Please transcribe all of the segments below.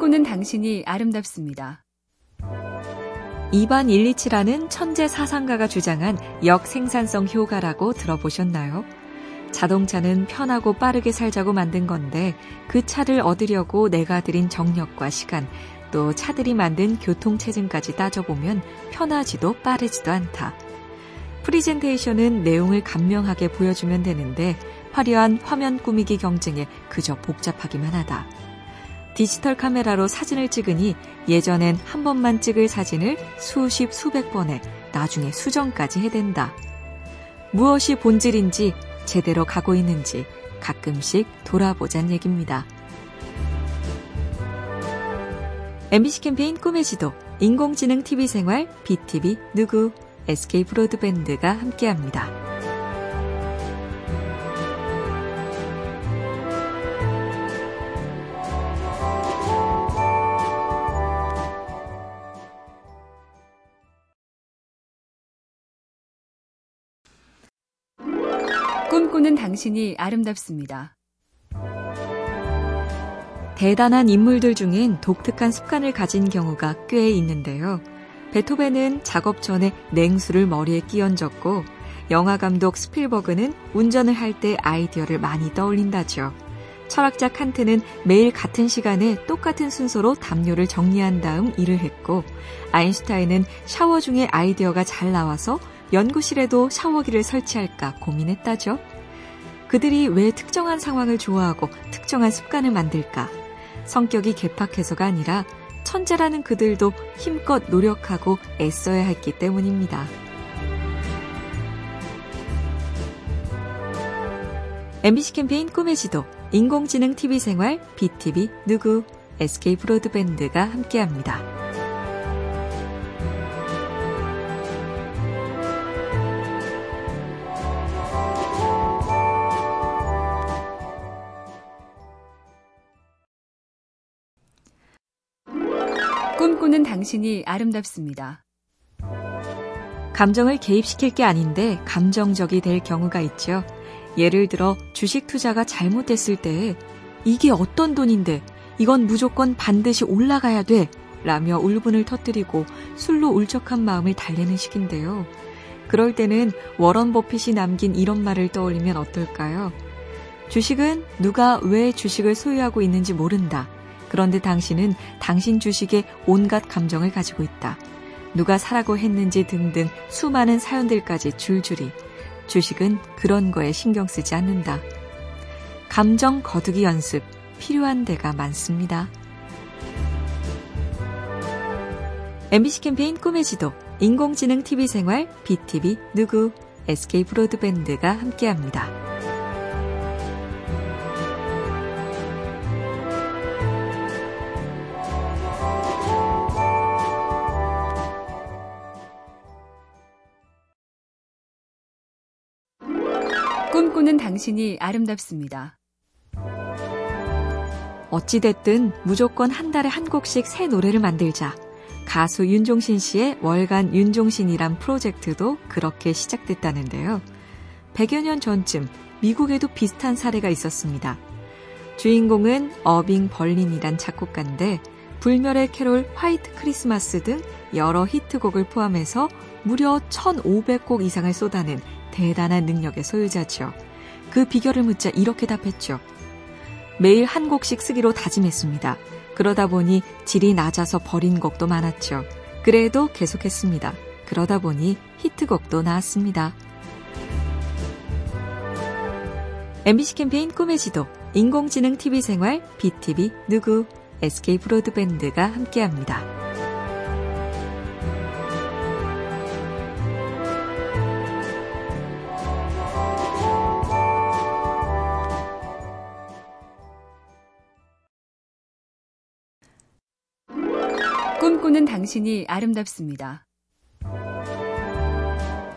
꿈꾸는 당신이 아름답습니다. 이반 127라는 천재 사상가가 주장한 역생산성 효과라고 들어보셨나요? 자동차는 편하고 빠르게 살자고 만든 건데 그 차를 얻으려고 내가 들인 정력과 시간, 또 차들이 만든 교통체증까지 따져보면 편하지도 빠르지도 않다. 프리젠테이션은 내용을 간명하게 보여주면 되는데 화려한 화면 꾸미기 경쟁에 그저 복잡하기만 하다. 디지털 카메라로 사진을 찍으니 예전엔 한 번만 찍을 사진을 수십 수백 번에 나중에 수정까지 해댄다. 무엇이 본질인지 제대로 가고 있는지 가끔씩 돌아보잔 얘기입니다. MBC 캠페인 꿈의 지도, 인공지능 TV 생활, BTV 누구, SK 브로드밴드가 함께합니다. 꿈꾸는 당신이 아름답습니다. 대단한 인물들 중엔 독특한 습관을 가진 경우가 꽤 있는데요. 베토벤은 작업 전에 냉수를 머리에 끼얹었고 영화 감독 스필버그는 운전을 할 때 아이디어를 많이 떠올린다죠. 철학자 칸트는 매일 같은 시간에 똑같은 순서로 담요를 정리한 다음 일을 했고 아인슈타인은 샤워 중에 아이디어가 잘 나와서 연구실에도 샤워기를 설치할까 고민했다죠. 그들이 왜 특정한 상황을 좋아하고 특정한 습관을 만들까? 성격이 개팍해서가 아니라 천재라는 그들도 힘껏 노력하고 애써야 했기 때문입니다. MBC 캠페인 꿈의 지도, 인공지능 TV 생활, BTV 누구, SK 브로드밴드가 함께합니다. 꿈꾸는 당신이 아름답습니다. 감정을 개입시킬 게 아닌데 감정적이 될 경우가 있죠. 예를 들어 주식 투자가 잘못됐을 때 이게 어떤 돈인데 이건 무조건 반드시 올라가야 돼 라며 울분을 터뜨리고 술로 울적한 마음을 달래는 식인데요. 그럴 때는 워런 버핏이 남긴 이런 말을 떠올리면 어떨까요? 주식은 누가 왜 주식을 소유하고 있는지 모른다. 그런데 당신은 당신 주식에 온갖 감정을 가지고 있다. 누가 사라고 했는지 등등 수많은 사연들까지 줄줄이. 주식은 그런 거에 신경 쓰지 않는다. 감정 거두기 연습 필요한 데가 많습니다. MBC 캠페인 꿈의 지도, 인공지능 TV 생활, BTV 누구, SK 브로드밴드가 함께합니다. 꿈꾸는 당신이 아름답습니다. 어찌됐든 무조건 한 달에 한 곡씩 새 노래를 만들자. 가수 윤종신 씨의 월간 윤종신이란 프로젝트도 그렇게 시작됐다는데요. 100여 년 전쯤 미국에도 비슷한 사례가 있었습니다. 주인공은 어빙 벌린이란 작곡가인데 불멸의 캐롤 화이트 크리스마스 등 여러 히트곡을 포함해서 무려 1,500곡 이상을 쏟아낸 대단한 능력의 소유자죠. 그 비결을 묻자 이렇게 답했죠. 매일 한 곡씩 쓰기로 다짐했습니다. 그러다 보니 질이 낮아서 버린 곡도 많았죠. 그래도 계속했습니다. 그러다 보니 히트곡도 나왔습니다. MBC 캠페인 꿈의 지도, 인공지능 TV 생활, BTV 누구, SK 브로드밴드가 함께합니다. 꿈꾸는 당신이 아름답습니다.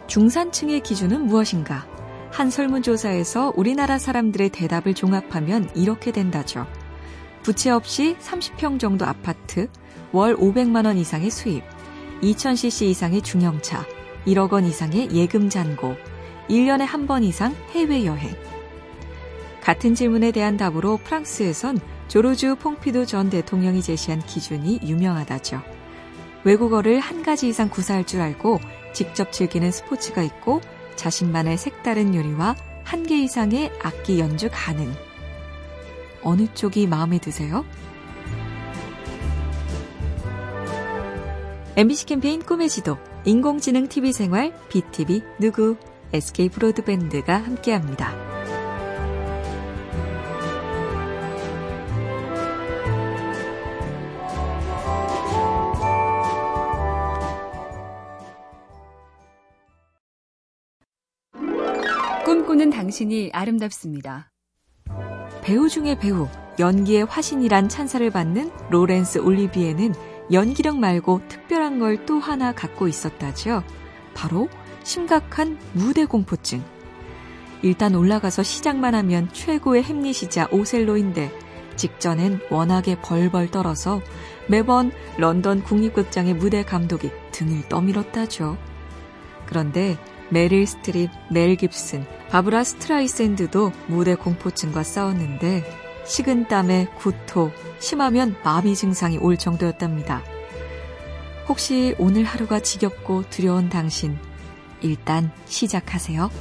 중산층의 기준은 무엇인가? 한 설문조사에서 우리나라 사람들의 대답을 종합하면 이렇게 된다죠. 부채 없이 30평 정도 아파트, 월 500만원 이상의 수입, 2000cc 이상의 중형차, 1억 원 이상의 예금 잔고, 1년에 한 번 이상 해외여행. 같은 질문에 대한 답으로 프랑스에선 조르주 퐁피도 전 대통령이 제시한 기준이 유명하다죠. 외국어를 한 가지 이상 구사할 줄 알고 직접 즐기는 스포츠가 있고 자신만의 색다른 요리와 한 개 이상의 악기 연주 가능. 어느 쪽이 마음에 드세요? MBC 캠페인 꿈의 지도, 인공지능 TV 생활, BTV 누구, SK 브로드밴드가 함께합니다. 꿈꾸는 당신이 아름답습니다. 배우 중의 배우, 연기의 화신이란 찬사를 받는 로렌스 올리비에는 연기력 말고 특별한 걸 또 하나 갖고 있었다죠. 바로 심각한 무대 공포증. 일단 올라가서 시작만 하면 최고의 햄릿이자 오셀로인데 직전엔 워낙에 벌벌 떨어서 매번 런던 국립극장의 무대 감독이 등을 떠밀었다죠. 그런데 메릴 스트립, 멜 깁슨, 바브라 스트라이샌드도 무대 공포증과 싸웠는데 식은땀에 구토, 심하면 마비 증상이 올 정도였답니다. 혹시 오늘 하루가 지겹고 두려운 당신, 일단 시작하세요.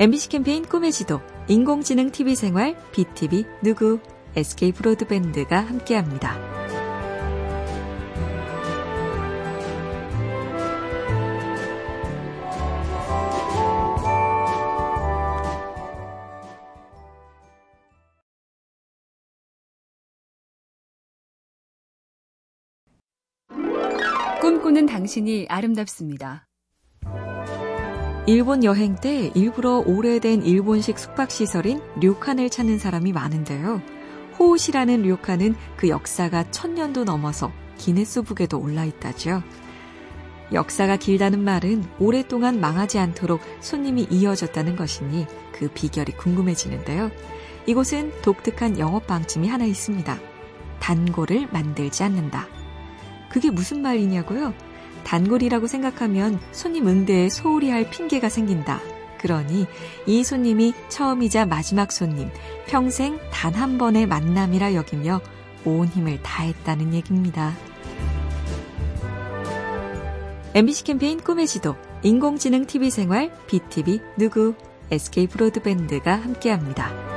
MBC 캠페인 꿈의 지도, 인공지능 TV 생활, BTV 누구, SK 브로드밴드가 함께합니다. 꿈꾸는 당신이 아름답습니다. 일본 여행 때 일부러 오래된 일본식 숙박시설인 료칸을 찾는 사람이 많은데요. 호우시라는 료칸은 그 역사가 천년도 넘어서 기네스북에도 올라 있다죠. 역사가 길다는 말은 오랫동안 망하지 않도록 손님이 이어졌다는 것이니 그 비결이 궁금해지는데요. 이곳은 독특한 영업 방침이 하나 있습니다. 단골을 만들지 않는다. 그게 무슨 말이냐고요? 단골이라고 생각하면 손님 응대에 소홀히 할 핑계가 생긴다. 그러니 이 손님이 처음이자 마지막 손님, 평생 단 한 번의 만남이라 여기며 온 힘을 다했다는 얘기입니다. MBC 캠페인 꿈의 지도, 인공지능 TV 생활, BTV 누구, SK 브로드밴드가 함께합니다.